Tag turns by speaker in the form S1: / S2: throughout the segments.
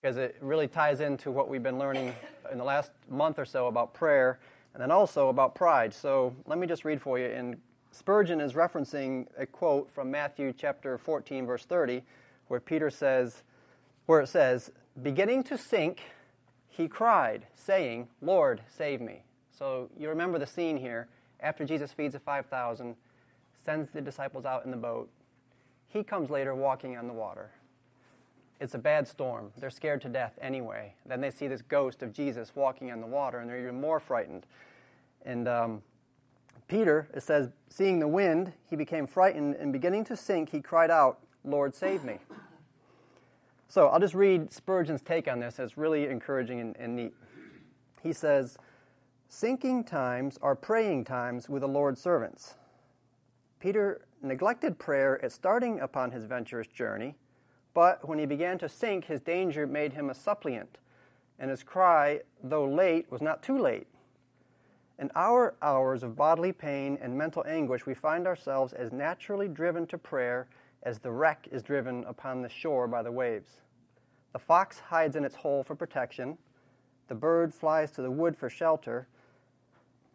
S1: because it really ties into what we've been learning in the last month or so about prayer and then also about pride. So let me just read for you. And Spurgeon is referencing a quote from Matthew chapter 14, verse 30, where Peter says, where it says, beginning to sink, he cried, saying, Lord, save me. So you remember the scene here. After Jesus feeds the 5,000, sends the disciples out in the boat, he comes later walking on the water. It's a bad storm. They're scared to death anyway. Then they see this ghost of Jesus walking on the water, and they're even more frightened. And um, Peter, it says, seeing the wind, he became frightened, and beginning to sink, he cried out, Lord, save me. So I'll just read Spurgeon's take on this. It's really encouraging and, and neat. He says, Sinking times are praying times with the Lord's servants. Peter neglected prayer at starting upon his venturous journey, but when he began to sink, his danger made him a suppliant, and his cry, though late, was not too late. In our hours of bodily pain and mental anguish, we find ourselves as naturally driven to prayer as the wreck is driven upon the shore by the waves. The fox hides in its hole for protection, the bird flies to the wood for shelter,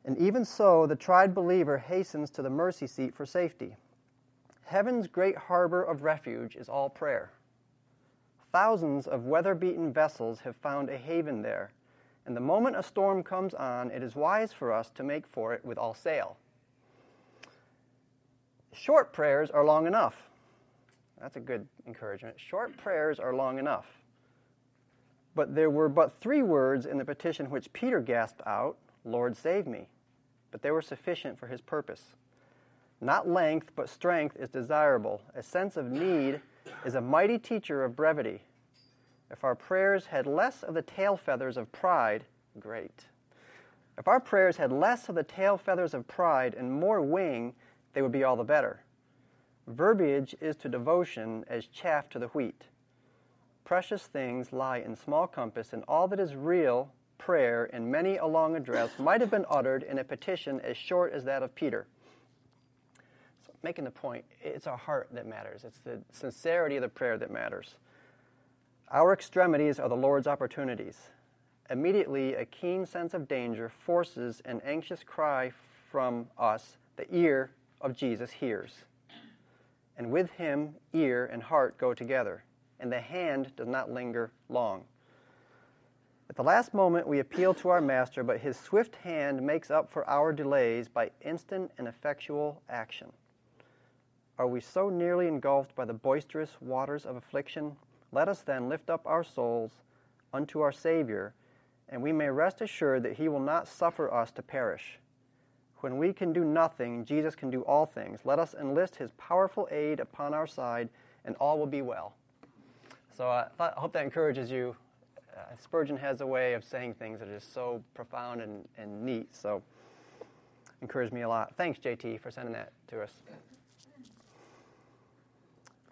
S1: and even so, the tried believer hastens to the mercy seat for safety. Heaven's great harbor of refuge is all prayer. Thousands of weather beaten vessels have found a haven there, and the moment a storm comes on, it is wise for us to make for it with all sail. Short prayers are long enough. That's a good encouragement. Short prayers are long enough. But there were but three words in the petition which Peter gasped out Lord, save me. But they were sufficient for his purpose. Not length, but strength is desirable. A sense of need is a mighty teacher of brevity. If our prayers had less of the tail feathers of pride, great. If our prayers had less of the tail feathers of pride and more wing, they would be all the better. Verbiage is to devotion as chaff to the wheat. Precious things lie in small compass, and all that is real prayer and many a long address might have been uttered in a petition as short as that of Peter. Making the point, it's our heart that matters, it's the sincerity of the prayer that matters. Our extremities are the Lord's opportunities. Immediately, a keen sense of danger forces an anxious cry from us, the ear of Jesus hears and with him ear and heart go together, and the hand does not linger long. At the last moment, we appeal to our Master, but his swift hand makes up for our delays by instant and effectual action. Are we so nearly engulfed by the boisterous waters of affliction? Let us then lift up our souls unto our Savior, and we may rest assured that he will not suffer us to perish. When we can do nothing, Jesus can do all things. Let us enlist his powerful aid upon our side, and all will be well. So uh, I hope that encourages you. Uh, Spurgeon has a way of saying things that is so profound and, and neat. So encouraged me a lot. Thanks, JT, for sending that to us.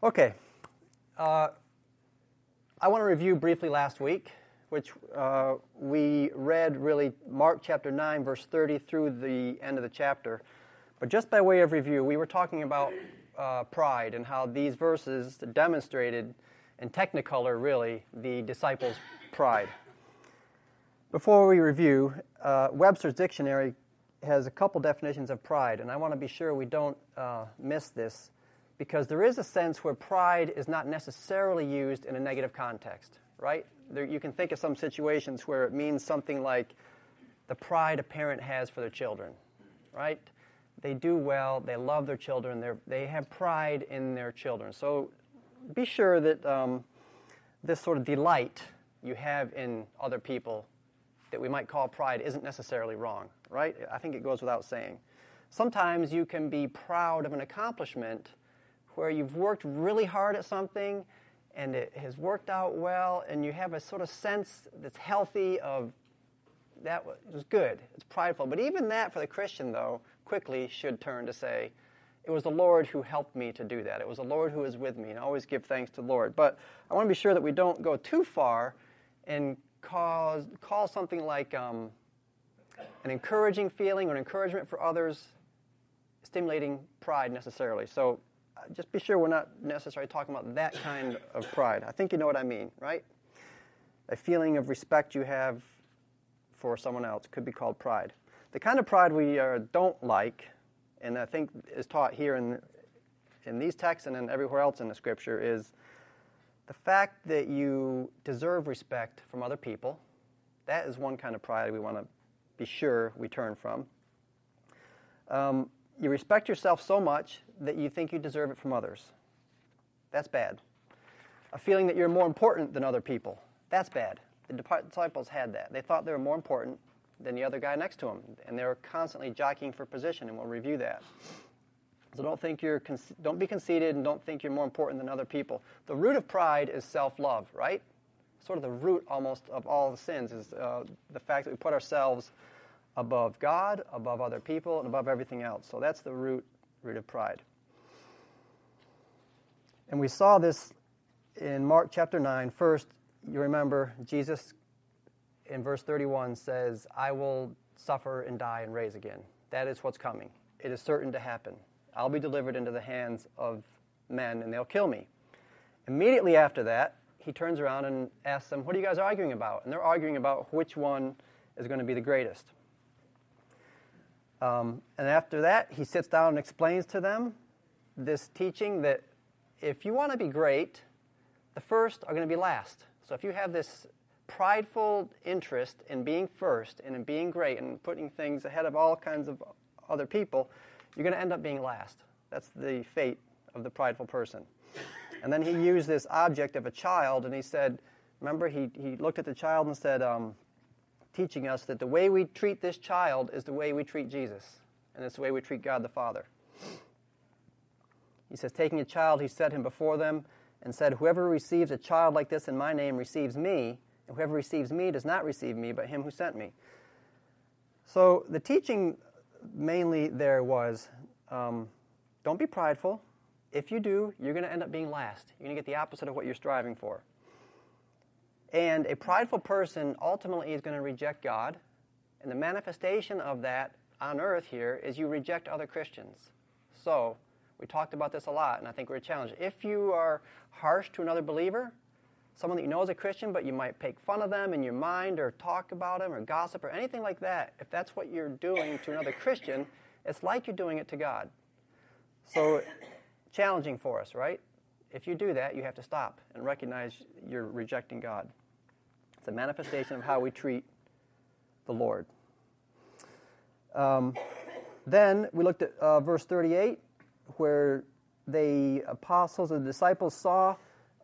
S1: Okay. Uh, I want to review briefly last week which uh, we read really Mark chapter 9, verse 30 through the end of the chapter. But just by way of review, we were talking about uh, pride and how these verses demonstrated, in technicolor really, the disciples' pride. Before we review, uh, Webster's dictionary has a couple definitions of pride, and I want to be sure we don't uh, miss this because there is a sense where pride is not necessarily used in a negative context, right? there, you can think of some situations where it means something like the pride a parent has for their children, right? They do well, they love their children, they have pride in their children. So be sure that um, this sort of delight you have in other people that we might call pride isn't necessarily wrong, right? I think it goes without saying. Sometimes you can be proud of an accomplishment where you've worked really hard at something and it has worked out well, and you have a sort of sense that's healthy of that was good. It's prideful. But even that for the Christian, though, quickly should turn to say, it was the Lord who helped me to do that. It was the Lord who was with me, and always give thanks to the Lord. But I want to be sure that we don't go too far and cause, call something like um, an encouraging feeling or an encouragement for others stimulating pride necessarily. So just be sure we're not necessarily talking about that kind of pride. I think you know what I mean, right? a feeling of respect you have for someone else could be called pride. The kind of pride we uh, don't like, and I think is taught here in, in these texts and then everywhere else in the scripture, is the fact that you deserve respect from other people. That is one kind of pride we want to be sure we turn from. Um, you respect yourself so much that you think you deserve it from others. That's bad. A feeling that you're more important than other people. That's bad. The disciples had that. They thought they were more important than the other guy next to them, and they were constantly jockeying for position, and we'll review that. So don't think you're don't be conceited and don't think you're more important than other people. The root of pride is self-love, right? Sort of the root almost of all the sins is uh, the fact that we put ourselves above God, above other people, and above everything else. So that's the root root of pride. And we saw this in Mark chapter 9. First, you remember Jesus in verse 31 says, I will suffer and die and raise again. That is what's coming. It is certain to happen. I'll be delivered into the hands of men and they'll kill me. Immediately after that, he turns around and asks them, What are you guys arguing about? And they're arguing about which one is going to be the greatest. Um, and after that, he sits down and explains to them this teaching that if you want to be great, the first are going to be last. So if you have this prideful interest in being first and in being great and putting things ahead of all kinds of other people, you're going to end up being last. That's the fate of the prideful person. And then he used this object of a child and he said, remember, he, he looked at the child and said, um, teaching us that the way we treat this child is the way we treat Jesus, and it's the way we treat God the Father. He says, taking a child, he set him before them and said, Whoever receives a child like this in my name receives me, and whoever receives me does not receive me, but him who sent me. So the teaching mainly there was um, don't be prideful. If you do, you're going to end up being last. You're going to get the opposite of what you're striving for. And a prideful person ultimately is going to reject God. And the manifestation of that on earth here is you reject other Christians. So, we talked about this a lot, and I think we're challenged. If you are harsh to another believer, someone that you know is a Christian, but you might make fun of them in your mind or talk about them or gossip or anything like that, if that's what you're doing to another Christian, it's like you're doing it to God. So, challenging for us, right? If you do that, you have to stop and recognize you're rejecting God. It's a manifestation of how we treat the Lord. Um, then we looked at uh, verse 38 where the apostles and the disciples saw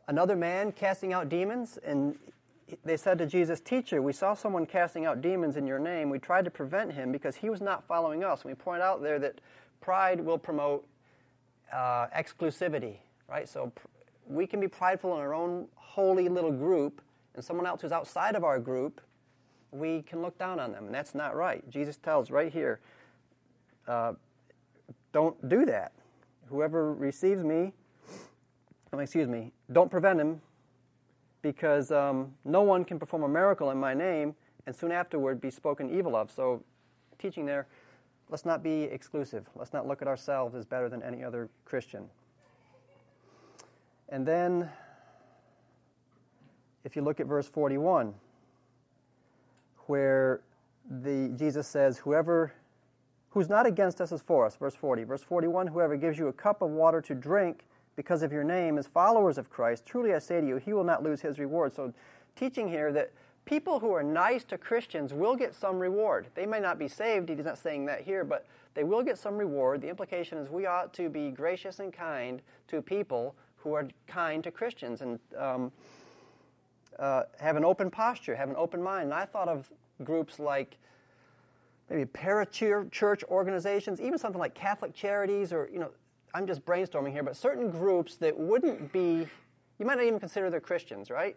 S1: another man casting out demons, and they said to Jesus, Teacher, we saw someone casting out demons in your name. We tried to prevent him because he was not following us. And we point out there that pride will promote uh, exclusivity, right? So pr- we can be prideful in our own holy little group, and someone else who's outside of our group, we can look down on them, and that's not right. Jesus tells right here, uh, don't do that. Whoever receives me, excuse me, don't prevent him because um, no one can perform a miracle in my name and soon afterward be spoken evil of. So, teaching there, let's not be exclusive. Let's not look at ourselves as better than any other Christian. And then, if you look at verse 41, where the, Jesus says, Whoever who's not against us is for us. Verse 40. Verse 41 Whoever gives you a cup of water to drink because of your name is followers of Christ. Truly I say to you, he will not lose his reward. So, teaching here that people who are nice to Christians will get some reward. They may not be saved, he's not saying that here, but they will get some reward. The implication is we ought to be gracious and kind to people who are kind to Christians and um, uh, have an open posture, have an open mind. And I thought of groups like maybe parachurch organizations, even something like Catholic Charities, or, you know, I'm just brainstorming here, but certain groups that wouldn't be, you might not even consider they're Christians, right?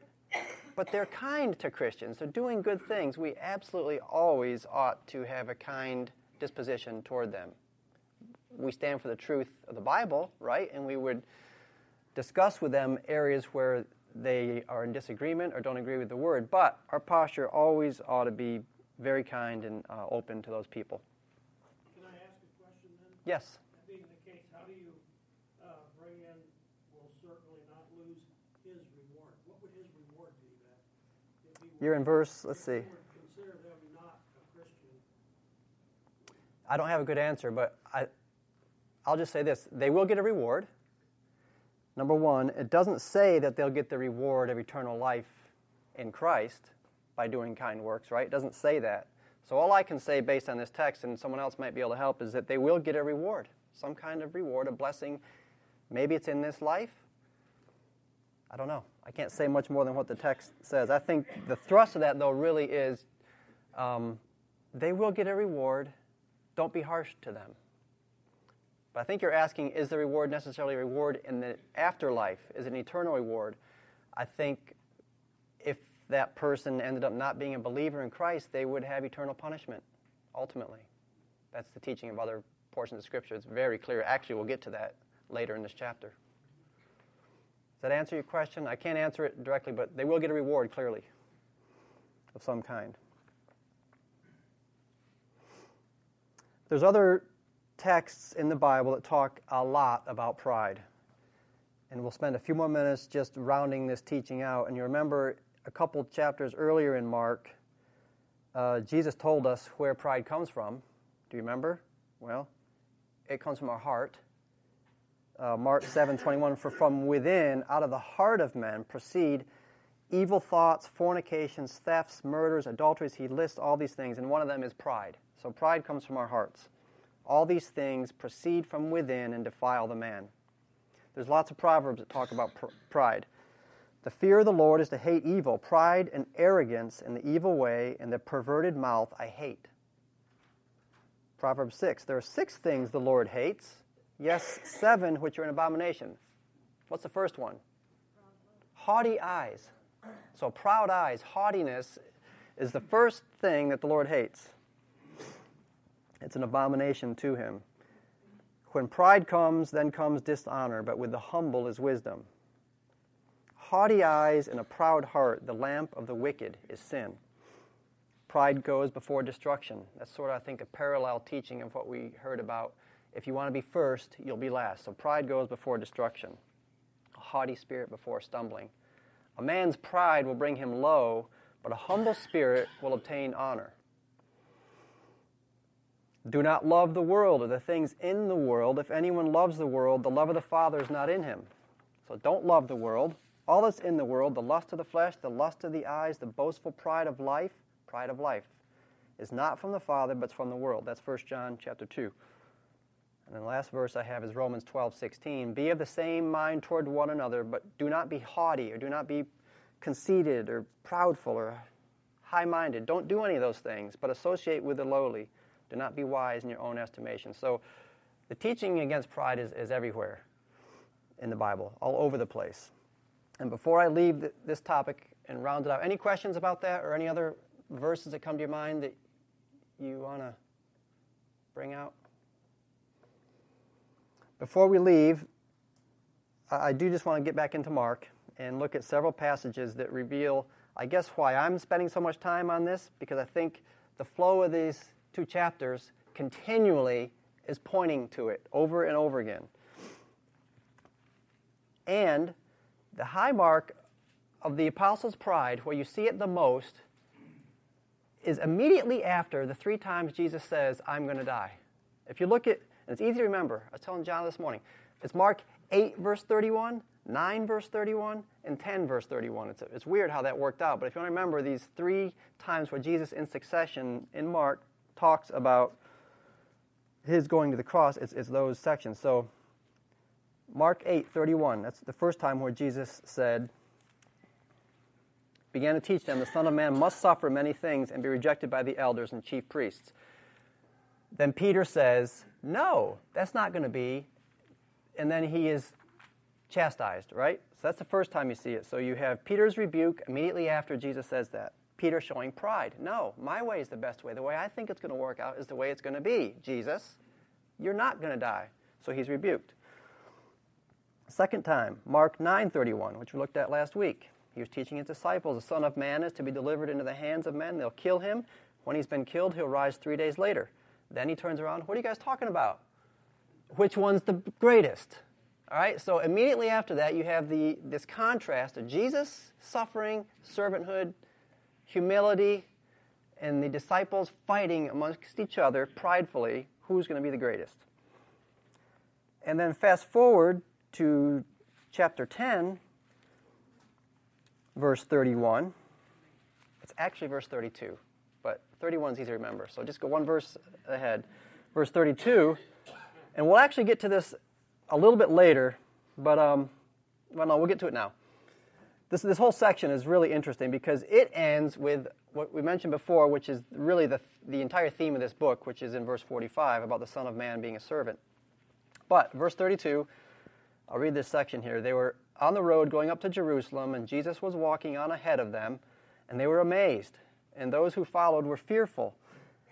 S1: But they're kind to Christians. They're doing good things. We absolutely always ought to have a kind disposition toward them. We stand for the truth of the Bible, right? And we would discuss with them areas where they are in disagreement or don't agree with the word. But our posture always ought to be very kind and uh, open to those people.
S2: Can I ask a question then?
S1: Yes.
S2: That being the case, how do you uh, bring in, will certainly not lose his reward? What would his reward be then? If he would,
S1: You're in verse, let's see.
S2: consider them not a Christian.
S1: I don't have a good answer, but I, I'll just say this they will get a reward. Number one, it doesn't say that they'll get the reward of eternal life in Christ by doing kind works, right? It doesn't say that. So all I can say based on this text, and someone else might be able to help, is that they will get a reward, some kind of reward, a blessing. Maybe it's in this life. I don't know. I can't say much more than what the text says. I think the thrust of that, though, really is um, they will get a reward. Don't be harsh to them. But I think you're asking is the reward necessarily a reward in the afterlife? Is it an eternal reward? I think if that person ended up not being a believer in Christ, they would have eternal punishment, ultimately. That's the teaching of other portions of Scripture. It's very clear. Actually, we'll get to that later in this chapter. Does that answer your question? I can't answer it directly, but they will get a reward, clearly, of some kind. There's other texts in the Bible that talk a lot about pride. And we'll spend a few more minutes just rounding this teaching out. And you remember a couple chapters earlier in Mark, uh, Jesus told us where pride comes from. Do you remember? Well, it comes from our heart. Uh, Mark 7 21, for from within, out of the heart of men, proceed evil thoughts, fornications, thefts, murders, adulteries. He lists all these things, and one of them is pride. So pride comes from our hearts. All these things proceed from within and defile the man. There's lots of proverbs that talk about pr- pride. The fear of the Lord is to hate evil. Pride and arrogance and the evil way and the perverted mouth I hate. Proverbs 6. There are six things the Lord hates. Yes, seven which are an abomination. What's the first one? Haughty eyes. So, proud eyes, haughtiness is the first thing that the Lord hates. It's an abomination to him. When pride comes, then comes dishonor, but with the humble is wisdom. Haughty eyes and a proud heart, the lamp of the wicked is sin. Pride goes before destruction. That's sort of, I think, a parallel teaching of what we heard about. If you want to be first, you'll be last. So pride goes before destruction, a haughty spirit before stumbling. A man's pride will bring him low, but a humble spirit will obtain honor. Do not love the world or the things in the world. If anyone loves the world, the love of the Father is not in him. So don't love the world. All that's in the world, the lust of the flesh, the lust of the eyes, the boastful pride of life, pride of life, is not from the Father, but from the world. That's 1 John chapter 2. And then the last verse I have is Romans 12, 16. Be of the same mind toward one another, but do not be haughty, or do not be conceited, or proudful, or high minded. Don't do any of those things, but associate with the lowly. Do not be wise in your own estimation. So the teaching against pride is, is everywhere in the Bible, all over the place. And before I leave th- this topic and round it out, any questions about that or any other verses that come to your mind that you want to bring out? Before we leave, I I do just want to get back into Mark and look at several passages that reveal, I guess, why I'm spending so much time on this, because I think the flow of these two chapters continually is pointing to it over and over again. And the high mark of the apostles' pride, where you see it the most, is immediately after the three times Jesus says, I'm going to die. If you look at, and it's easy to remember, I was telling John this morning, it's Mark 8, verse 31, 9, verse 31, and 10, verse 31. It's, it's weird how that worked out, but if you want to remember these three times where Jesus, in succession in Mark, talks about his going to the cross, it's, those sections. So, Mark 8, 31, that's the first time where Jesus said, began to teach them, the Son of Man must suffer many things and be rejected by the elders and chief priests. Then Peter says, No, that's not going to be. And then he is chastised, right? So that's the first time you see it. So you have Peter's rebuke immediately after Jesus says that. Peter showing pride. No, my way is the best way. The way I think it's going to work out is the way it's going to be. Jesus, you're not going to die. So he's rebuked. Second time, Mark 9:31, which we looked at last week. He was teaching his disciples, the Son of Man is to be delivered into the hands of men. They'll kill him. When he's been killed, he'll rise three days later. Then he turns around, what are you guys talking about? Which one's the greatest? All right, so immediately after that, you have the, this contrast of Jesus suffering, servanthood, humility, and the disciples fighting amongst each other pridefully who's going to be the greatest. And then fast forward to chapter 10, verse 31. It's actually verse 32, but 31 is easy to remember. So just go one verse ahead. Verse 32. And we'll actually get to this a little bit later, but um, well, no, we'll get to it now. This, this whole section is really interesting because it ends with what we mentioned before, which is really the, the entire theme of this book, which is in verse 45 about the Son of Man being a servant. But verse 32, I'll read this section here. They were on the road going up to Jerusalem, and Jesus was walking on ahead of them, and they were amazed, and those who followed were fearful.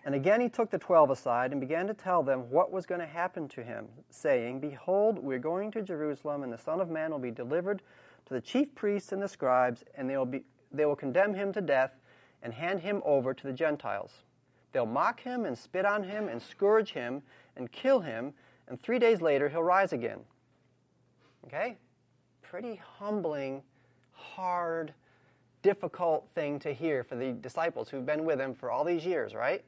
S1: And again he took the twelve aside and began to tell them what was going to happen to him, saying, Behold, we're going to Jerusalem, and the Son of Man will be delivered to the chief priests and the scribes, and they will, be, they will condemn him to death and hand him over to the Gentiles. They'll mock him and spit on him and scourge him and kill him, and three days later he'll rise again. Okay? Pretty humbling, hard, difficult thing to hear for the disciples who've been with him for all these years, right?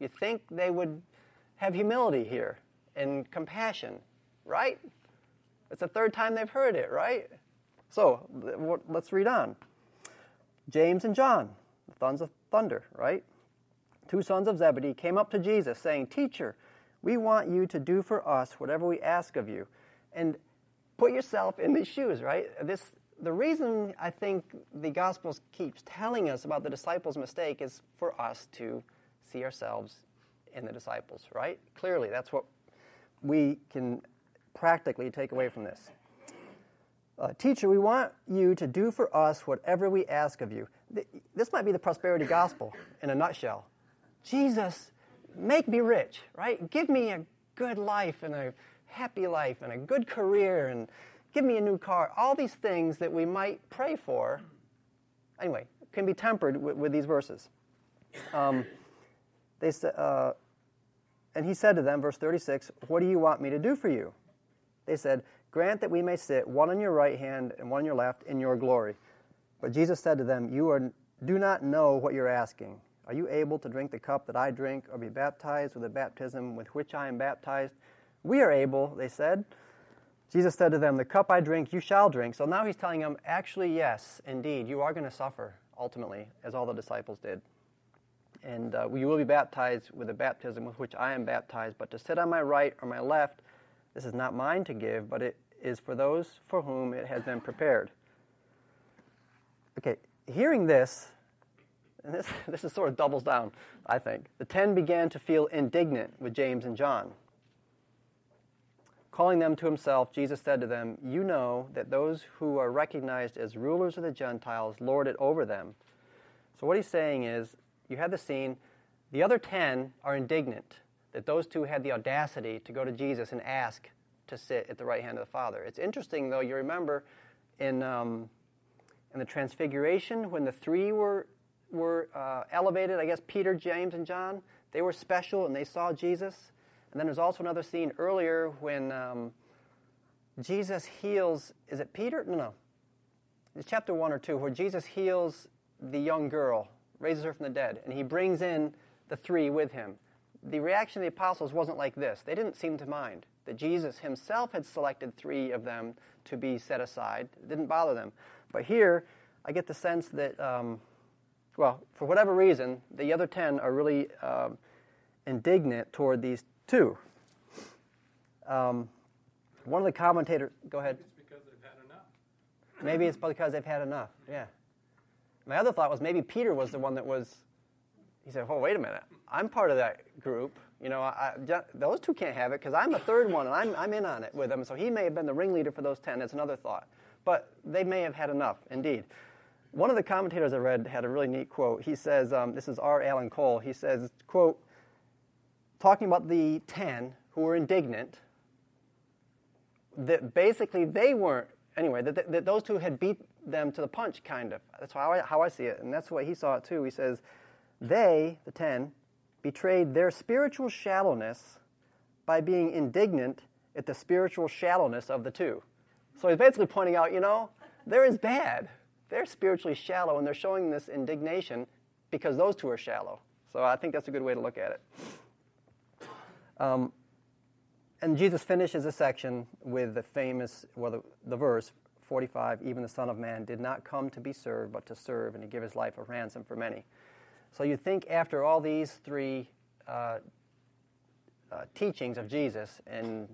S1: You think they would have humility here and compassion, right? It's the third time they've heard it, right? So let's read on. James and John, the sons of thunder, right? Two sons of Zebedee came up to Jesus saying, Teacher, we want you to do for us whatever we ask of you. And put yourself in these shoes, right? This, the reason I think the Gospels keeps telling us about the disciples' mistake is for us to see ourselves in the disciples, right? Clearly, that's what we can practically take away from this. Uh, Teacher, we want you to do for us whatever we ask of you. This might be the prosperity gospel in a nutshell. Jesus, make me rich, right? Give me a good life and a happy life and a good career and give me a new car. All these things that we might pray for, anyway, can be tempered with, with these verses. Um, they said, uh, and he said to them, verse 36, What do you want me to do for you? They said, Grant that we may sit, one on your right hand and one on your left, in your glory. But Jesus said to them, You are, do not know what you're asking. Are you able to drink the cup that I drink, or be baptized with the baptism with which I am baptized? We are able, they said. Jesus said to them, The cup I drink, you shall drink. So now he's telling them, Actually, yes, indeed, you are going to suffer, ultimately, as all the disciples did. And uh, you will be baptized with the baptism with which I am baptized. But to sit on my right or my left, this is not mine to give, but it is for those for whom it has been prepared. Okay, hearing this, and this, this is sort of doubles down, I think. The ten began to feel indignant with James and John. Calling them to himself, Jesus said to them, You know that those who are recognized as rulers of the Gentiles lord it over them. So, what he's saying is, you have the scene, the other ten are indignant that those two had the audacity to go to Jesus and ask to sit at the right hand of the Father. It's interesting, though, you remember in, um, in the Transfiguration when the three were, were uh, elevated, I guess Peter, James, and John, they were special and they saw Jesus. And then there's also another scene earlier when um, Jesus heals, is it Peter? No, no. It's chapter 1 or 2, where Jesus heals the young girl, raises her from the dead, and he brings in the three with him the reaction of the apostles wasn't like this. They didn't seem to mind that Jesus himself had selected three of them to be set aside. It didn't bother them. But here, I get the sense that, um, well, for whatever reason, the other ten are really um, indignant toward these two. Um, one of the commentators, go ahead.
S3: It's because they've had enough.
S1: Maybe it's because they've had enough. Yeah. My other thought was maybe Peter was the one that was. He said, "Oh, wait a minute. I'm part of that group. You know, I, those two can't have it because I'm the third one and I'm, I'm in on it with them. So he may have been the ringleader for those 10. That's another thought. But they may have had enough, indeed. One of the commentators I read had a really neat quote. He says, um, this is R. Alan Cole. He says, quote, talking about the 10 who were indignant, that basically they weren't, anyway, that, that those two had beat them to the punch, kind of. That's how I, how I see it. And that's the way he saw it, too. He says, they, the 10, betrayed their spiritual shallowness by being indignant at the spiritual shallowness of the two. So he's basically pointing out, you know, they're as bad. They're spiritually shallow, and they're showing this indignation because those two are shallow. So I think that's a good way to look at it. Um, and Jesus finishes a section with the famous, well, the, the verse 45 even the Son of Man did not come to be served, but to serve and to give his life a ransom for many. So you think after all these three uh, uh, teachings of Jesus, and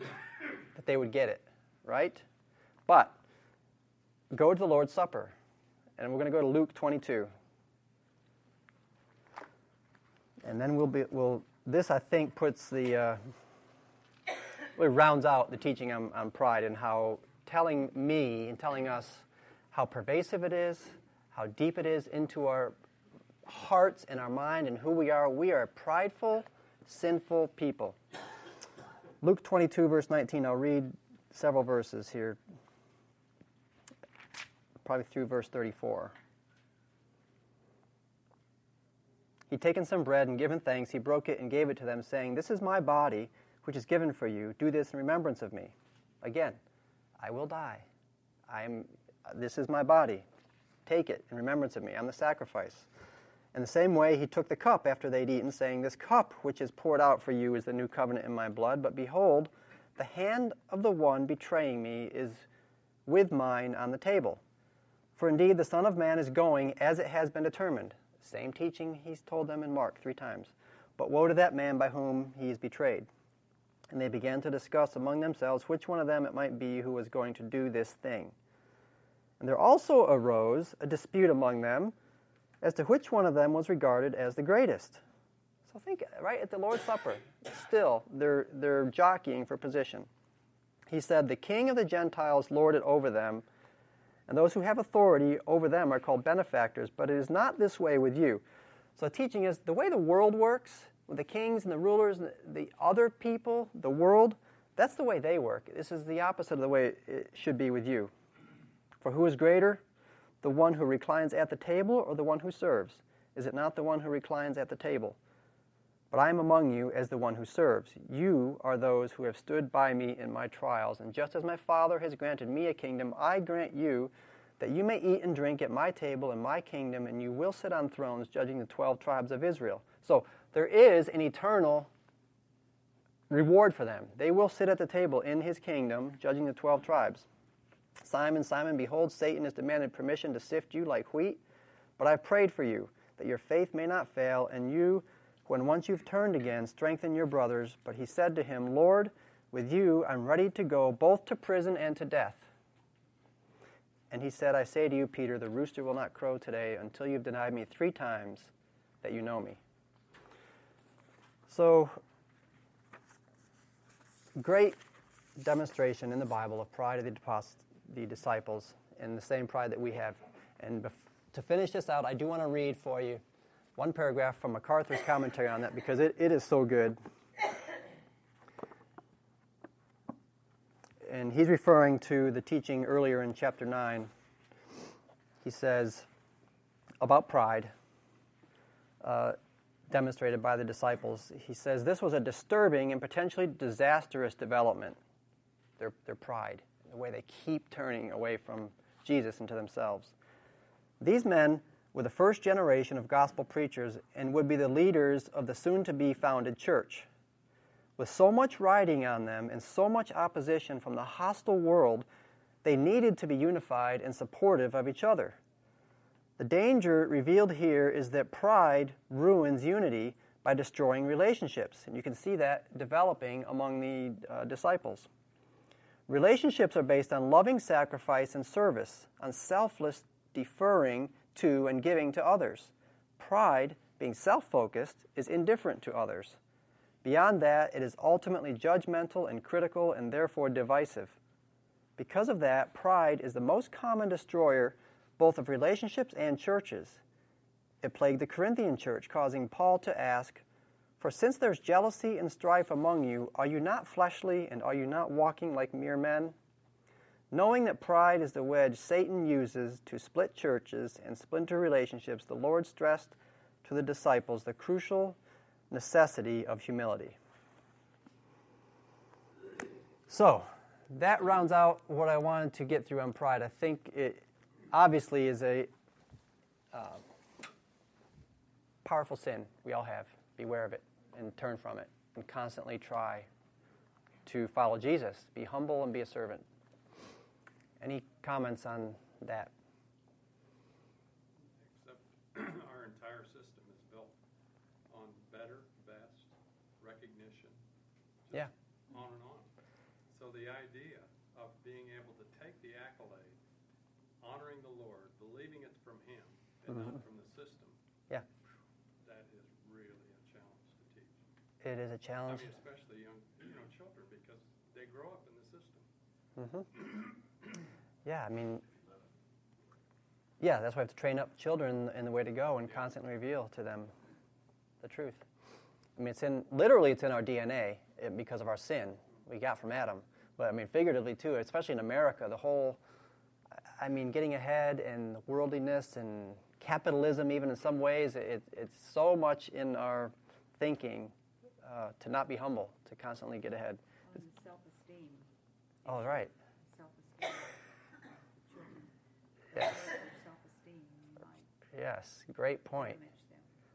S1: that they would get it, right? But go to the Lord's Supper, and we're going to go to Luke 22. And then we'll be, we'll, this I think puts the, uh, really rounds out the teaching on, on pride and how telling me and telling us how pervasive it is, how deep it is into our hearts and our mind and who we are. We are a prideful, sinful people. Luke 22, verse 19, I'll read several verses here, probably through verse 34. He'd taken some bread and given thanks. He broke it and gave it to them, saying, This is my body, which is given for you. Do this in remembrance of me. Again, I will die. I am, this is my body. Take it in remembrance of me. I'm the sacrifice. In the same way, he took the cup after they'd eaten, saying, This cup which is poured out for you is the new covenant in my blood. But behold, the hand of the one betraying me is with mine on the table. For indeed, the Son of Man is going as it has been determined. Same teaching he's told them in Mark three times. But woe to that man by whom he is betrayed. And they began to discuss among themselves which one of them it might be who was going to do this thing. And there also arose a dispute among them as to which one of them was regarded as the greatest. So think, right, at the Lord's Supper, still, they're, they're jockeying for position. He said, The king of the Gentiles lord it over them, and those who have authority over them are called benefactors, but it is not this way with you. So the teaching is the way the world works, with the kings and the rulers, and the other people, the world, that's the way they work. This is the opposite of the way it should be with you. For who is greater? The one who reclines at the table or the one who serves? Is it not the one who reclines at the table? But I am among you as the one who serves. You are those who have stood by me in my trials, and just as my Father has granted me a kingdom, I grant you that you may eat and drink at my table in my kingdom, and you will sit on thrones judging the 12 tribes of Israel. So there is an eternal reward for them. They will sit at the table in his kingdom, judging the 12 tribes. Simon, Simon, behold, Satan has demanded permission to sift you like wheat, but I've prayed for you, that your faith may not fail, and you, when once you've turned again, strengthen your brothers. But he said to him, Lord, with you I'm ready to go both to prison and to death. And he said, I say to you, Peter, the rooster will not crow today until you've denied me three times that you know me. So, great demonstration in the Bible of pride of the the disciples in the same pride that we have. And bef- to finish this out, I do want to read for you one paragraph from MacArthur's commentary on that because it, it is so good. And he's referring to the teaching earlier in chapter 9. He says about pride, uh, demonstrated by the disciples. He says this was a disturbing and potentially disastrous development, their, their pride the way they keep turning away from Jesus into themselves. These men were the first generation of gospel preachers and would be the leaders of the soon to be founded church. With so much riding on them and so much opposition from the hostile world, they needed to be unified and supportive of each other. The danger revealed here is that pride ruins unity by destroying relationships, and you can see that developing among the uh, disciples. Relationships are based on loving sacrifice and service, on selfless deferring to and giving to others. Pride, being self focused, is indifferent to others. Beyond that, it is ultimately judgmental and critical and therefore divisive. Because of that, pride is the most common destroyer both of relationships and churches. It plagued the Corinthian church, causing Paul to ask, for since there's jealousy and strife among you, are you not fleshly and are you not walking like mere men? Knowing that pride is the wedge Satan uses to split churches and splinter relationships, the Lord stressed to the disciples the crucial necessity of humility. So, that rounds out what I wanted to get through on pride. I think it, obviously is a uh, powerful sin we all have. Beware of it and turn from it and constantly try to follow Jesus. Be humble and be a servant. Any comments on that?
S3: Except our entire system is built on better, best, recognition. just
S1: Yeah.
S3: On and on. So the idea of being able to take the accolade, honoring the Lord, believing it's from Him and not mm-hmm. from the system,
S1: Yeah,
S3: that is really a challenge to teach.
S1: It is a
S3: I
S1: challenge.
S3: mean, especially young, you know, children because they grow up in the system.
S1: hmm Yeah, I mean, yeah, that's why we have to train up children in the way to go and constantly reveal to them the truth. I mean, it's in literally it's in our DNA eh, because of our sin we got from Adam. But I mean, figuratively too, especially in America, the whole, I mean, getting ahead and worldliness and capitalism, even in some ways, it, it's so much in our thinking uh, to not be humble, to constantly get ahead.
S4: Self-esteem.
S1: Oh, right.
S4: Self-esteem.
S1: Yes.
S4: Their Self-esteem might
S1: Yes, great point.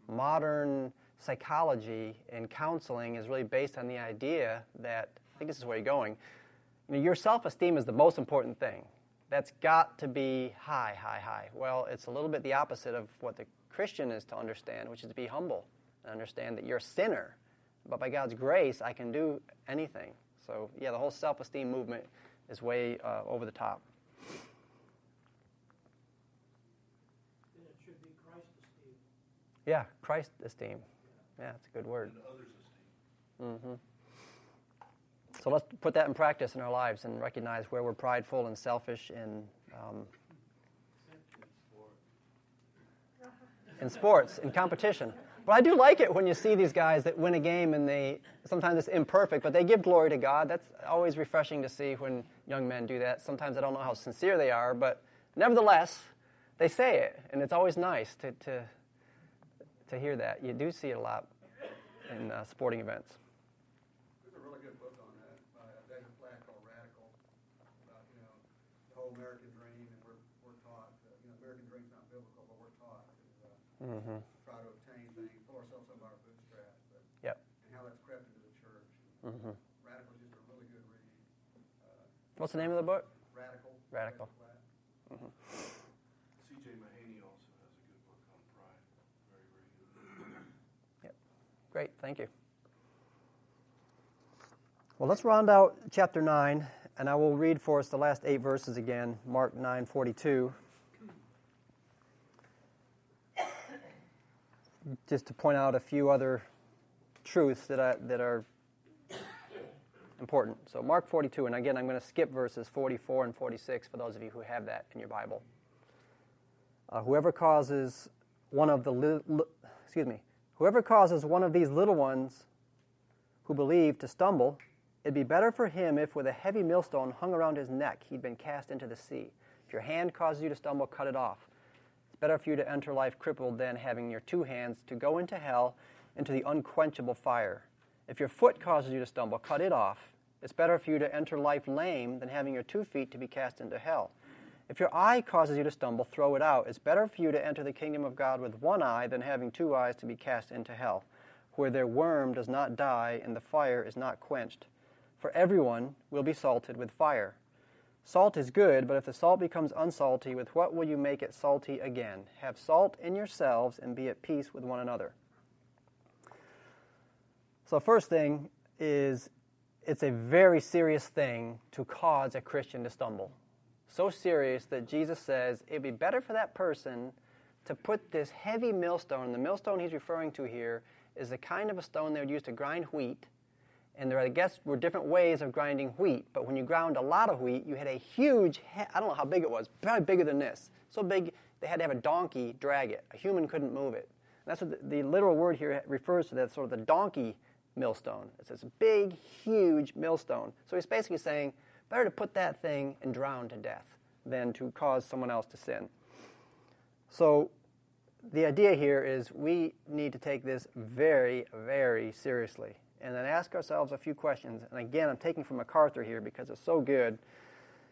S1: modern psychology and counseling is really based on the idea that I think this is where you're going. You know, your self-esteem is the most important thing. That's got to be high, high, high. Well, it's a little bit the opposite of what the Christian is to understand, which is to be humble and understand that you're a sinner, but by God's grace, I can do anything. So, yeah, the whole self-esteem movement is way uh, over the top.
S2: Then it should be Christ esteem.
S1: Yeah, Christ esteem. Yeah, that's a good word.
S5: and others' esteem.
S1: hmm So let's put that in practice in our lives and recognize where we're prideful and selfish in, um, in sports, in competition. But I do like it when you see these guys that win a game and they sometimes it's imperfect, but they give glory to God. That's always refreshing to see when young men do that. Sometimes I don't know how sincere they are, but nevertheless, they say it, and it's always nice to, to, to hear that. You do see it a lot in uh, sporting events.
S5: There's a really good book on that by David Platt called Radical, about, you know, the whole American dream, and we're, we're taught, uh, you know, American dream's not biblical, but we're taught uh,
S1: Mm-hmm.
S5: try to obtain things, pull ourselves up by our bootstraps, but,
S1: Yep.
S5: and how that's crept into the church.
S1: Mm-hmm.
S5: Radical's just a really good read. Uh,
S1: What's the name of the book?
S5: Radical.
S1: Radical.
S5: David Platt.
S6: C.J. Mahaney also has a good book on pride. Very, very good. Yep.
S1: Great, thank you. Well, let's round out chapter 9, and I will read for us the last eight verses again, Mark 9 42. Just to point out a few other truths that, I, that are important. So, Mark 42, and again, I'm going to skip verses 44 and 46 for those of you who have that in your Bible. Uh, whoever causes one of the li- li- excuse me, whoever causes one of these little ones who believe to stumble, it'd be better for him if with a heavy millstone hung around his neck he'd been cast into the sea. If your hand causes you to stumble, cut it off. It's better for you to enter life crippled than having your two hands to go into hell, into the unquenchable fire. If your foot causes you to stumble, cut it off. It's better for you to enter life lame than having your two feet to be cast into hell. If your eye causes you to stumble, throw it out. It's better for you to enter the kingdom of God with one eye than having two eyes to be cast into hell, where their worm does not die and the fire is not quenched. For everyone will be salted with fire. Salt is good, but if the salt becomes unsalty, with what will you make it salty again? Have salt in yourselves and be at peace with one another. So, first thing is it's a very serious thing to cause a Christian to stumble. So serious that Jesus says it'd be better for that person to put this heavy millstone, the millstone he's referring to here is the kind of a stone they would use to grind wheat. And there, I guess, were different ways of grinding wheat. But when you ground a lot of wheat, you had a huge, I don't know how big it was, probably bigger than this. So big, they had to have a donkey drag it. A human couldn't move it. And that's what the, the literal word here refers to, that sort of the donkey millstone. It's this big, huge millstone. So he's basically saying, better to put that thing and drown to death than to cause someone else to sin. So the idea here is we need to take this very, very seriously and then ask ourselves a few questions. And again, I'm taking from MacArthur here because it's so good.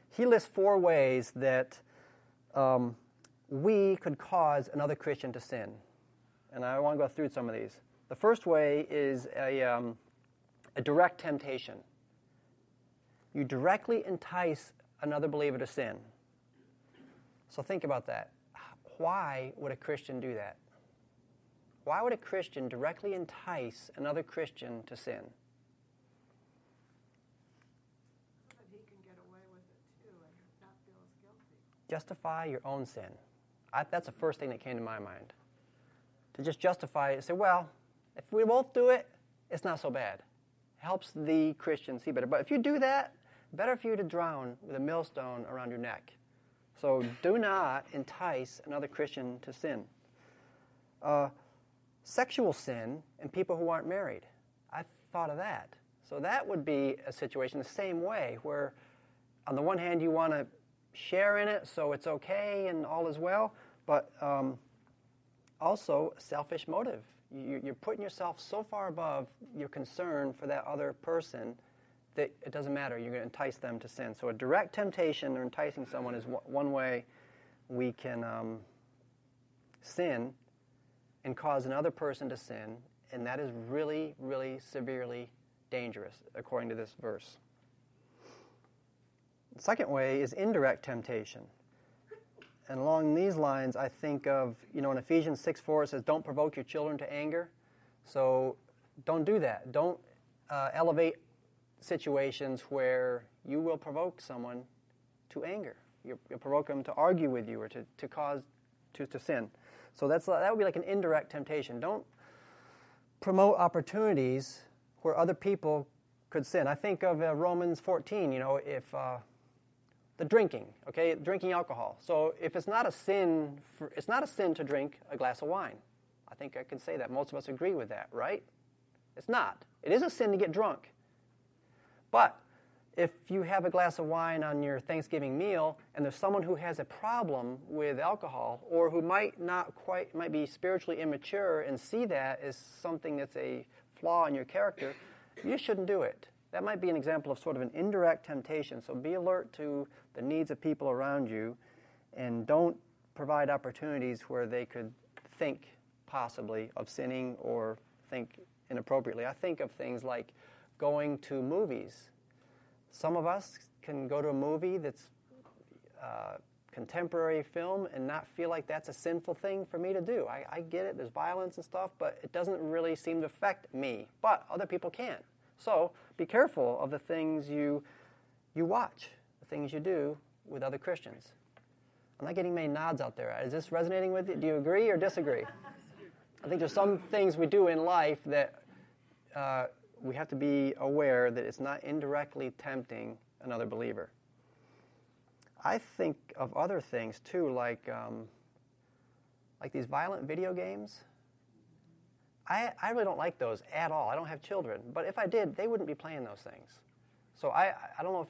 S1: He lists four ways that um, we could cause another Christian to sin. And I want to go through some of these. The first way is a, um, a direct temptation. You directly entice another believer to sin. So think about that. Why would a Christian do that? Why would a Christian directly entice another Christian to sin?
S4: So that he can get away with it too and not feel as guilty.
S1: Justify your own sin. I, that's the first thing that came to my mind. To just justify it, say, well, if we both do it, it's not so bad. It Helps the Christian see better. But if you do that, better for you to drown with a millstone around your neck. So do not entice another Christian to sin. Uh, sexual sin and people who aren't married. I thought of that. So that would be a situation the same way, where on the one hand you want to share in it so it's okay and all is well, but um, also selfish motive. You, you're putting yourself so far above your concern for that other person that it doesn't matter. You're going to entice them to sin. So a direct temptation or enticing someone is one way we can um, sin and cause another person to sin, and that is really, really severely dangerous, according to this verse. The second way is indirect temptation. And along these lines, I think of, you know, in Ephesians 6 4, it says, Don't provoke your children to anger. So don't do that. Don't uh, elevate situations where you will provoke someone to anger. You, will provoke them to argue with you or to, to cause to, to sin. So that's, that would be like an indirect temptation. Don't promote opportunities where other people could sin. I think of uh, Romans 14, you know, if uh, the drinking, okay, drinking alcohol. So if it's not a sin, for, it's not a sin to drink a glass of wine. I think I can say that. Most of us agree with that, right? It's not. It is a sin to get drunk. But if you have a glass of wine on your Thanksgiving meal and there's someone who has a problem with alcohol or who might not quite might be spiritually immature and see that as something that's a flaw in your character, you shouldn't do it. That might be an example of sort of an indirect temptation. So be alert to the needs of people around you and don't provide opportunities where they could think possibly of sinning or think inappropriately. I think of things like going to movies. Some of us can go to a movie that's uh, contemporary film and not feel like that's a sinful thing for me to do. I, I get it, there's violence and stuff, but it doesn't really seem to affect me. But other people can. So be careful of the things you, you watch, the things you do with other Christians. I'm not getting many nods out there. Is this resonating with you? Do you agree or disagree? I think there's some things we do in life that uh, we have to be aware that it's not indirectly tempting another believer. I think of other things too, like um, like these violent video games. I, I really don't like those at all. I don't have children, but if I did, they wouldn't be playing those things. So I, I don't know if.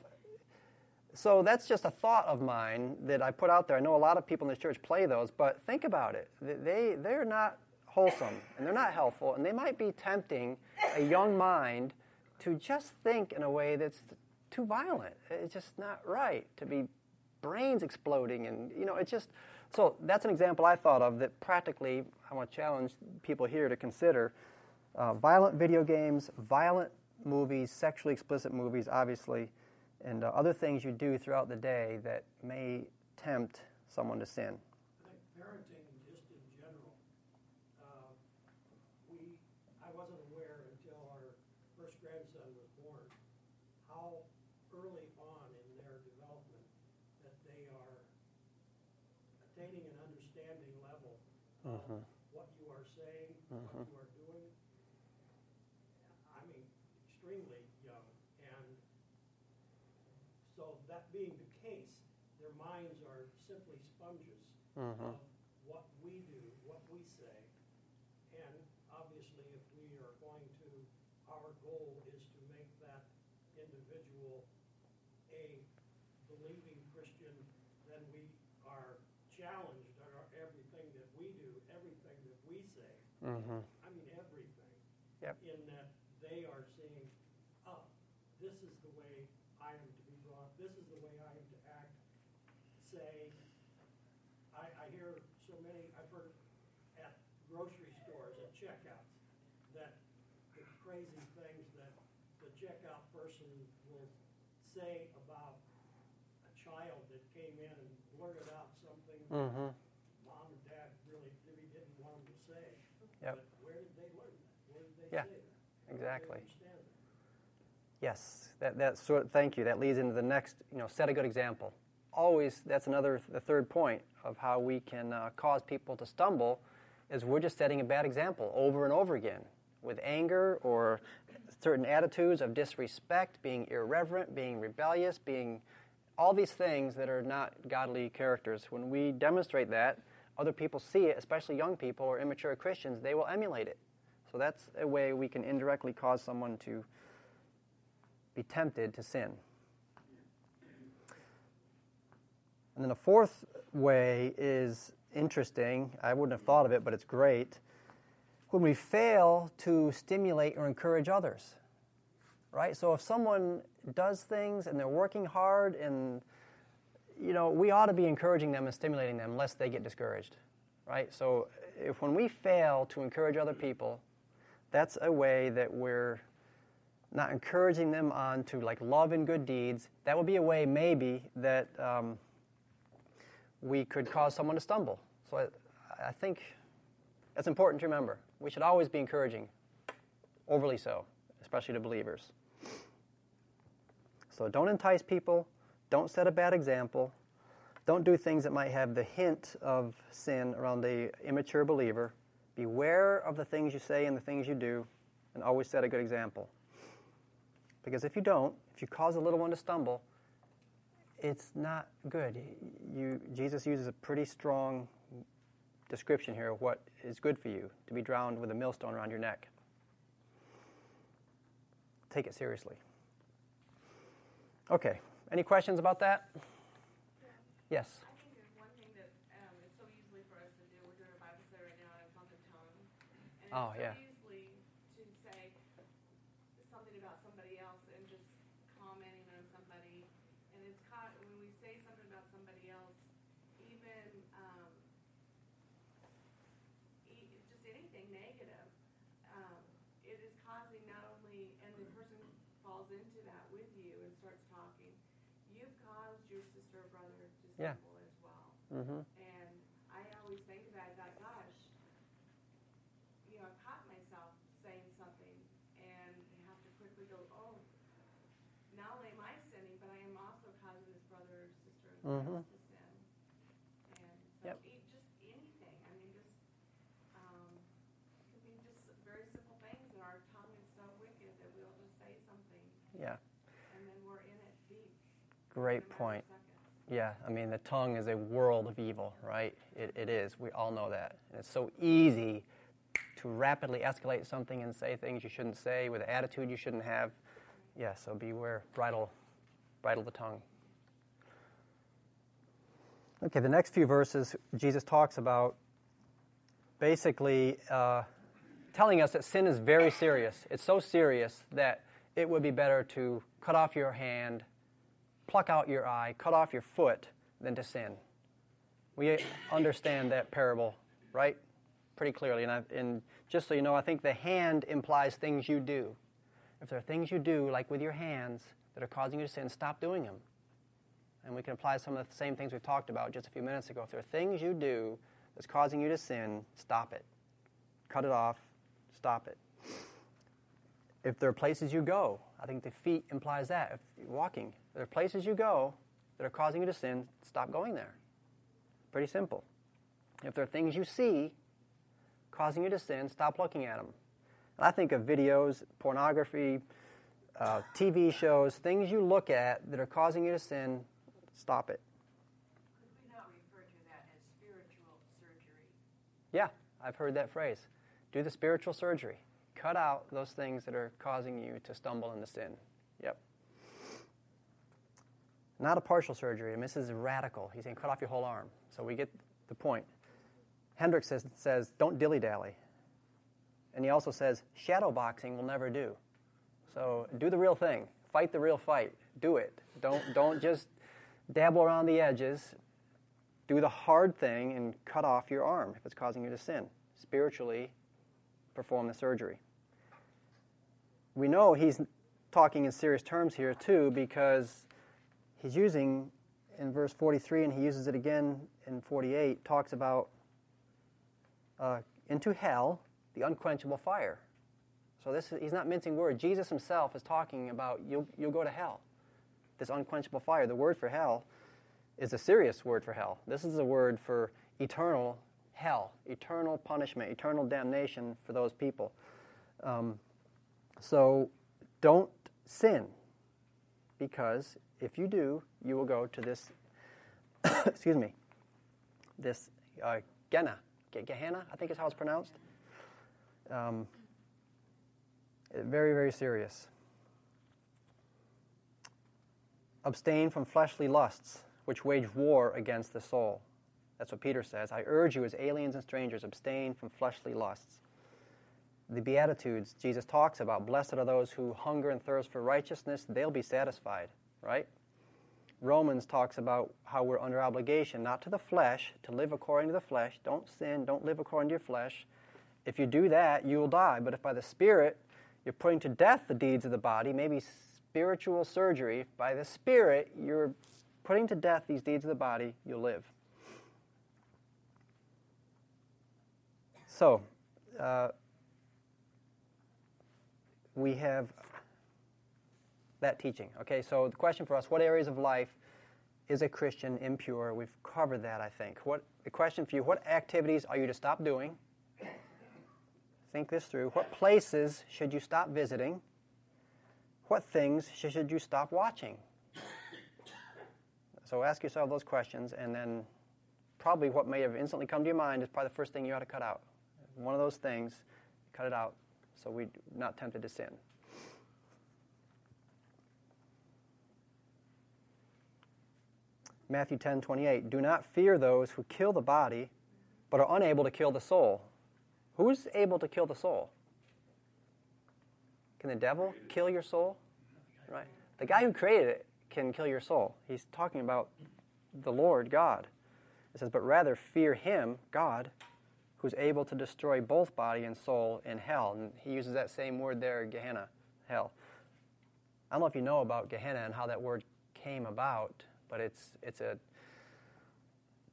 S1: So that's just a thought of mine that I put out there. I know a lot of people in the church play those, but think about it. They, they're not wholesome and they're not helpful, and they might be tempting a young mind to just think in a way that's too violent. It's just not right to be brains exploding, and you know, it's just. So that's an example I thought of that practically I want to challenge people here to consider. Uh, violent video games, violent movies, sexually explicit movies, obviously, and uh, other things you do throughout the day that may tempt someone to sin.
S2: Uh-huh. what you are saying, uh-huh. what you are doing. I mean, extremely young. And so, that being the case, their minds are simply sponges uh-huh. of
S1: Mm-hmm.
S2: I mean, everything.
S1: Yep.
S2: In that they are seeing, oh, this is the way I am to be brought. This is the way I am to act. Say, I, I hear so many, I've heard at grocery stores, at checkouts, that the crazy things that the checkout person will say about a child that came in and blurted out something
S1: mm-hmm.
S2: mom and dad really didn't want him to say.
S1: Yep.
S2: But where did they learn that? Where did they
S1: Yeah, exactly. Yes, that, that sort. Thank you. That leads into the next. You know, set a good example. Always, that's another the third point of how we can uh, cause people to stumble, is we're just setting a bad example over and over again with anger or certain attitudes of disrespect, being irreverent, being rebellious, being all these things that are not godly characters. When we demonstrate that, other people see it, especially young people or immature Christians, they will emulate it. So that's a way we can indirectly cause someone to be tempted to sin. And then the fourth way is interesting. I wouldn't have thought of it, but it's great. When we fail to stimulate or encourage others, right? So if someone does things and they're working hard and you know, we ought to be encouraging them and stimulating them lest they get discouraged, right? So if when we fail to encourage other people, that's a way that we're not encouraging them on to like love and good deeds. That would be a way maybe that um, we could cause someone to stumble. So I, I think that's important to remember. We should always be encouraging, overly so, especially to believers. So don't entice people. Don't set a bad example. Don't do things that might have the hint of sin around the immature believer. Beware of the things you say and the things you do, and always set a good example. Because if you don't, if you cause a little one to stumble, it's not good. You, Jesus uses a pretty strong description here of what is good for you to be drowned with a millstone around your neck. Take it seriously. Okay, any questions about that? Yes.
S7: I think there's one thing that um, so us to do. We're doing a Bible study right now, and it's on the tongue. And it's
S1: Oh,
S7: so
S1: yeah.
S7: easily to say something about somebody else and just commenting on somebody. And it's caught when we say something about somebody else, even um, e- just anything negative, um, it is causing not only, and the person falls into that with you and starts talking, you've caused your sister or brother to
S1: Yeah.
S7: as well.
S1: Mm-hmm.
S7: And I always think about it, like, gosh, you know, I caught myself saying something and have to quickly go, oh, not only am I sinning, but I am also causing this brother or sister
S1: Mhm.
S7: To sin. And so
S1: Yep.
S7: e- just anything, I mean, just, um, could be just very simple things, and our tongue is so wicked that we'll just say something,
S1: Yeah,
S7: and then we're in it deep.
S1: great point. Yeah, I mean, the tongue is a world of evil, right? It, it is. We all know that. And it's so easy to rapidly escalate something and say things you shouldn't say with an attitude you shouldn't have. Yeah, so beware. Bridle, bridle the tongue. Okay, the next few verses, Jesus talks about basically uh, telling us that sin is very serious. It's so serious that it would be better to cut off your hand, pluck out your eye, cut off your foot than to sin. We understand that parable, right? Pretty clearly. And, I, and just so you know, I think the hand implies things you do. If there are things you do, like with your hands, that are causing you to sin, stop doing them. And we can apply some of the same things we've talked about just a few minutes ago. If there are things you do that's causing you to sin, stop it. Cut it off, stop it. If there are places you go, I think the feet implies that. If walking, there are places you go that are causing you to sin, stop going there. Pretty simple. If there are things you see causing you to sin, stop looking at them. And I think of videos, pornography, uh, TV shows, things you look at that are causing you to sin, stop it.
S4: Could we not refer to that as spiritual surgery?
S1: Yeah, I've heard that phrase. Do the spiritual surgery. Cut out those things that are causing you to stumble into sin. Not a partial surgery. Mean, this is radical. He's saying cut off your whole arm. So we get the point. Hendricks says, says don't dilly dally. And he also says shadow boxing will never do. So do the real thing. Fight the real fight. Do it. Don't, don't just dabble around the edges. Do the hard thing and cut off your arm if it's causing you to sin. Spiritually, perform the surgery. We know he's talking in serious terms here, too, because he's using in verse 43, and he uses it again in 48, talks about uh, into hell, the unquenchable fire. So this is, he's not mincing words. Jesus himself is talking about you'll, you'll go to hell, this unquenchable fire. The word for hell is a serious word for hell. This is a word for eternal hell, eternal punishment, eternal damnation for those people. Um, so don't sin, because if you do, you will go to this, excuse me, this uh, Gehenna, Gehenna, I think is how it's pronounced. Um, very, very serious. Abstain from fleshly lusts, which wage war against the soul. That's what Peter says. I urge you, as aliens and strangers, abstain from fleshly lusts. The Beatitudes, Jesus talks about blessed are those who hunger and thirst for righteousness, they'll be satisfied, right? Romans talks about how we're under obligation, not to the flesh, to live according to the flesh. Don't sin, don't live according to your flesh. If you do that, you will die. But if by the Spirit you're putting to death the deeds of the body, maybe spiritual surgery, by the Spirit you're putting to death these deeds of the body, you'll live. So, uh, we have that teaching. Okay, so the question for us what areas of life is a Christian impure? We've covered that, I think. What The question for you what activities are you to stop doing? Think this through. What places should you stop visiting? What things should you stop watching? So ask yourself those questions, and then probably what may have instantly come to your mind is probably the first thing you ought to cut out. One of those things, cut it out so we're not tempted to sin. Matthew 10 28. Do not fear those who kill the body, but are unable to kill the soul. Who's able to kill the soul? Can the devil kill your soul? Right. The guy who created it can kill your soul. He's talking about the Lord God. It says, but rather fear him, God, who's able to destroy both body and soul in hell. And he uses that same word there, Gehenna, hell. I don't know if you know about Gehenna and how that word came about, but it's it's a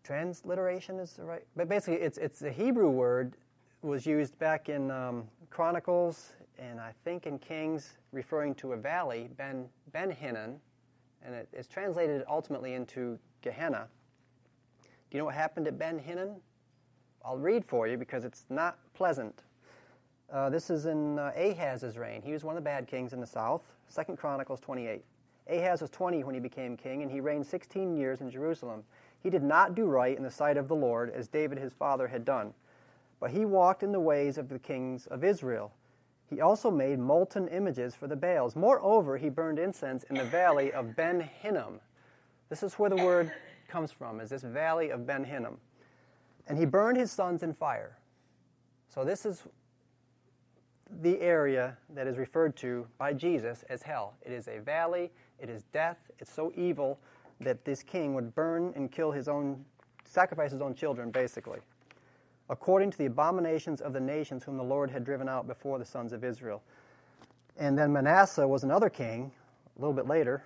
S1: transliteration is the right. But basically, it's it's a Hebrew word was used back in um, Chronicles and I think in Kings, referring to a valley, Ben Ben Hinnom, and it's translated ultimately into Gehenna. Do you know what happened at Ben Hinnom? I'll read for you because it's not pleasant. Uh, this is in uh, Ahaz's reign. He was one of the bad kings in the south. Second Chronicles 28. Ahaz was 20 when he became king, and he reigned 16 years in Jerusalem. He did not do right in the sight of the Lord, as David his father had done, but he walked in the ways of the kings of Israel. He also made molten images for the Baals. Moreover, he burned incense in the valley of Ben Hinnom. This is where the word comes from, is this valley of Ben Hinnom. And he burned his sons in fire. So this is the area that is referred to by Jesus as hell. It is a valley, it is death. It's so evil that this king would burn and kill his own, sacrifice his own children, basically, according to the abominations of the nations whom the Lord had driven out before the sons of Israel. And then Manasseh was another king a little bit later.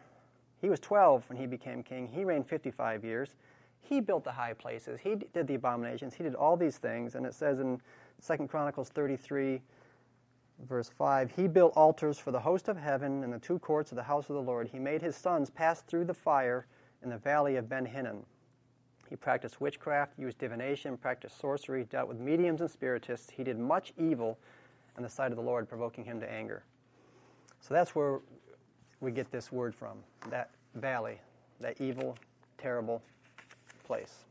S1: He was 12 when he became king. He reigned 55 years. He built the high places. He did the abominations. He did all these things. And it says in 2 Chronicles 33, verse 5 He built altars for the host of heaven in the two courts of the house of the Lord. He made his sons pass through the fire in the valley of Ben Hinnom. He practiced witchcraft, used divination, practiced sorcery, dealt with mediums and spiritists. He did much evil in the sight of the Lord, provoking him to anger. So that's where we get this word from that valley, that evil, terrible place.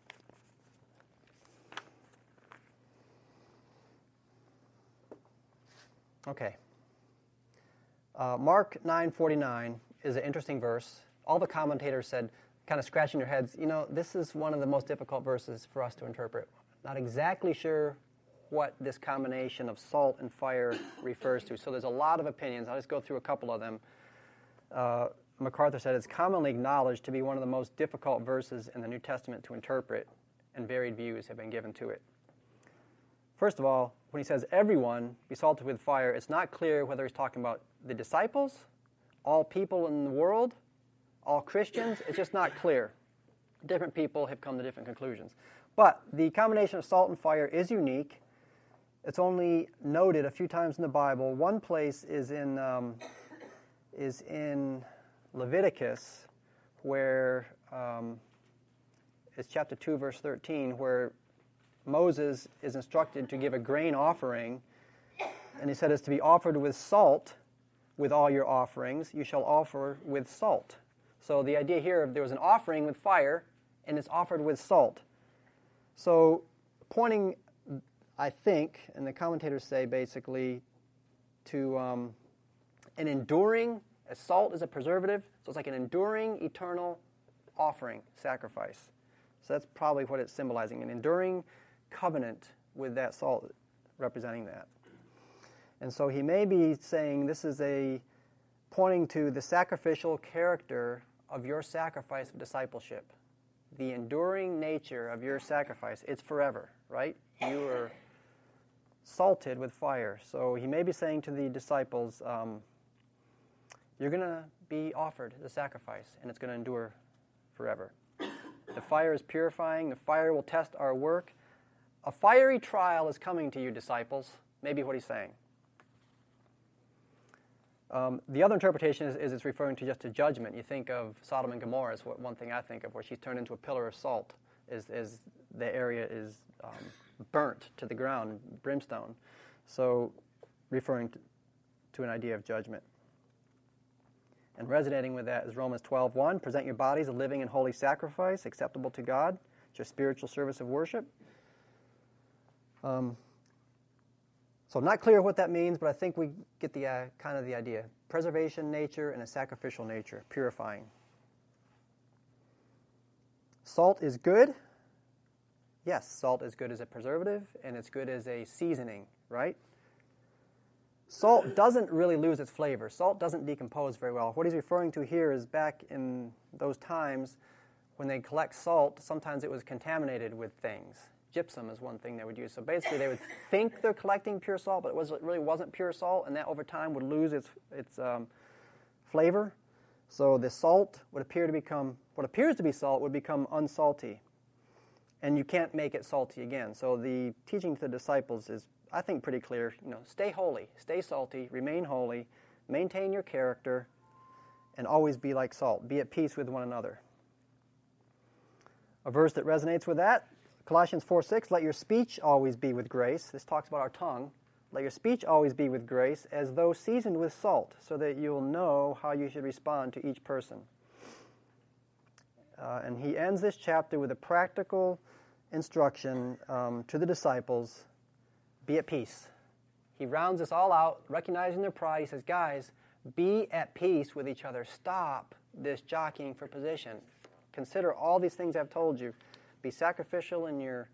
S1: Okay. Uh, Mark 9:49 is an interesting verse. All the commentators said, kind of scratching their heads, you know, this is one of the most difficult verses for us to interpret. Not exactly sure what this combination of salt and fire refers to. So there's a lot of opinions. I'll just go through a couple of them. Uh, MacArthur said it's commonly acknowledged to be one of the most difficult verses in the New Testament to interpret, and varied views have been given to it. First of all, when he says everyone be salted with fire, it's not clear whether he's talking about the disciples, all people in the world, all Christians. It's just not clear. Different people have come to different conclusions. But the combination of salt and fire is unique. It's only noted a few times in the Bible. One place is in, um, is in Leviticus, where um, it's chapter 2, verse 13, where Moses is instructed to give a grain offering, and he said it's to be offered with salt with all your offerings. You shall offer with salt. So the idea here, there was an offering with fire, and it's offered with salt. So pointing, I think, and the commentators say basically, to um, an enduring, as salt is a preservative, so it's like an enduring, eternal offering, sacrifice. So that's probably what it's symbolizing an enduring covenant with that salt representing that. And so he may be saying this is a pointing to the sacrificial character of your sacrifice of discipleship, the enduring nature of your sacrifice. It's forever, right? You are salted with fire. So he may be saying to the disciples, um, You're going to be offered the sacrifice, and it's going to endure forever. The fire is purifying, the fire will test our work. A fiery trial is coming to you, disciples. Maybe what he's saying. Um, the other interpretation is, is, it's referring to just a judgment. You think of Sodom and Gomorrah is what, one thing I think of, where she's turned into a pillar of salt, is, is the area is um, burnt to the ground, brimstone. So, referring to, to, an idea of judgment. And resonating with that is Romans 12:1. Present your bodies a living and holy sacrifice, acceptable to God. It's your spiritual service of worship. Um, so not clear what that means, but I think we get the uh, kind of the idea. Preservation nature and a sacrificial nature, purifying. Salt is good. Yes, salt is good as a preservative and it's good as a seasoning, right? Salt doesn't really lose its flavor. Salt doesn't decompose very well. What he's referring to here is back in those times when they collect salt, sometimes it was contaminated with things gypsum is one thing they would use. So basically, they would think they're collecting pure salt, but it, was, it really wasn't pure salt, and that over time would lose its, its um, flavor. So the salt would appear to become, what appears to be salt would become unsalty. And you can't make it salty again. So the teaching to the disciples is, I think, pretty clear. You know, stay holy, stay salty, remain holy, maintain your character, and always be like salt. Be at peace with one another. A verse that resonates with that Colossians 4 6, let your speech always be with grace. This talks about our tongue. Let your speech always be with grace, as though seasoned with salt, so that you'll know how you should respond to each person. Uh, and he ends this chapter with a practical instruction um, to the disciples be at peace. He rounds us all out, recognizing their pride. He says, Guys, be at peace with each other. Stop this jockeying for position. Consider all these things I've told you. Be sacrificial in your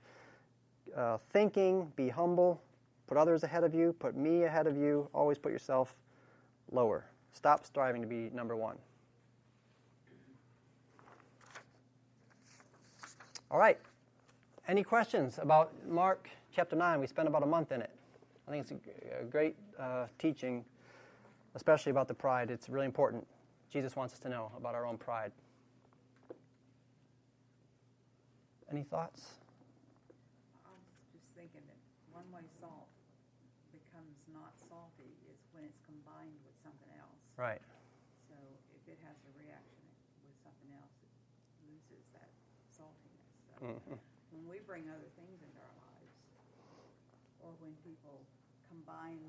S1: uh, thinking. Be humble. Put others ahead of you. Put me ahead of you. Always put yourself lower. Stop striving to be number one. All right. Any questions about Mark chapter 9? We spent about a month in it. I think it's a, great uh, teaching, especially about the pride. It's really important. Jesus wants us to know about our own pride. Any thoughts?
S4: I was just thinking that one way salt becomes not salty is when it's combined with something else.
S1: Right.
S4: So if it has a reaction with something else, it loses that saltiness. So
S1: Mm-hmm.
S4: when we bring other things into our lives, or when people combine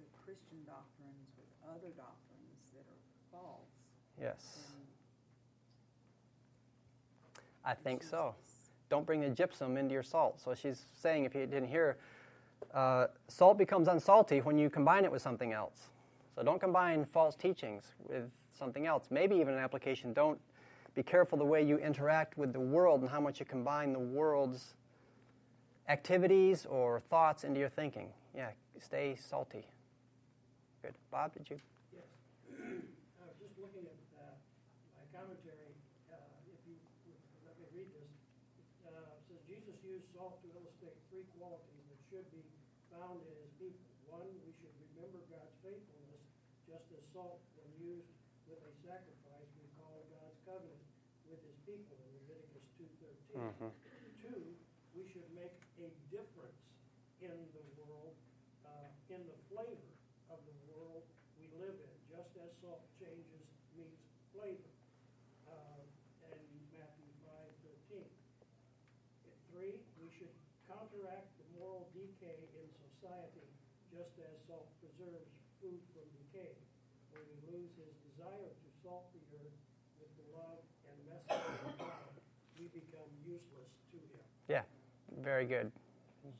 S4: the Christian doctrines with other doctrines that are false,
S1: Yes. I think so. Don't bring the gypsum into your salt. So she's saying, if you didn't hear, uh, salt becomes unsalty when you combine it with something else. So don't combine false teachings with something else. Maybe even an application. Don't be careful the way you interact with the world and how much you combine the world's activities or thoughts into your thinking. Yeah, stay salty. Good. Bob, did you?
S2: Yes. I was just looking at uh, my commentary, uh, if you would let me read this. Uh, it says, Jesus used salt to illustrate three qualities that should his people. One, we should remember God's faithfulness, just as salt, when used with a sacrifice, recall God's covenant with his people in Leviticus 2.13.
S1: Mhm.
S2: Two, we should make a difference in the world, uh, in the flavor of the world we live in, just as salt changes meat's flavor. Uh, and Matthew 5.13. Three, we should counteract the moral decay in society, just as salt preserves food from decay. When we lose his desire to salt the earth with the love and message of God, we become useless to him.
S1: Yeah, very good.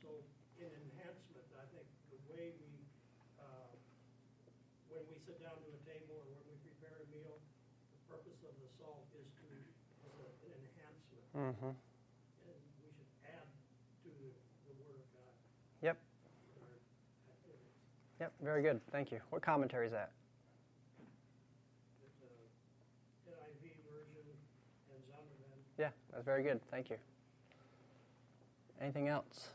S2: So in enhancement, I think the way we, uh, when we sit down to a table or when we prepare a meal, the purpose of the salt is to, is an enhancement.
S1: Mm-hmm.
S2: And we should add to the, the Word of God
S1: Yep,
S2: in our activities.
S1: Yep, very good. Thank you. What commentary is that?
S2: It's a NIV version and Zondervan.
S1: Yeah, that's very good. Thank you. Anything else?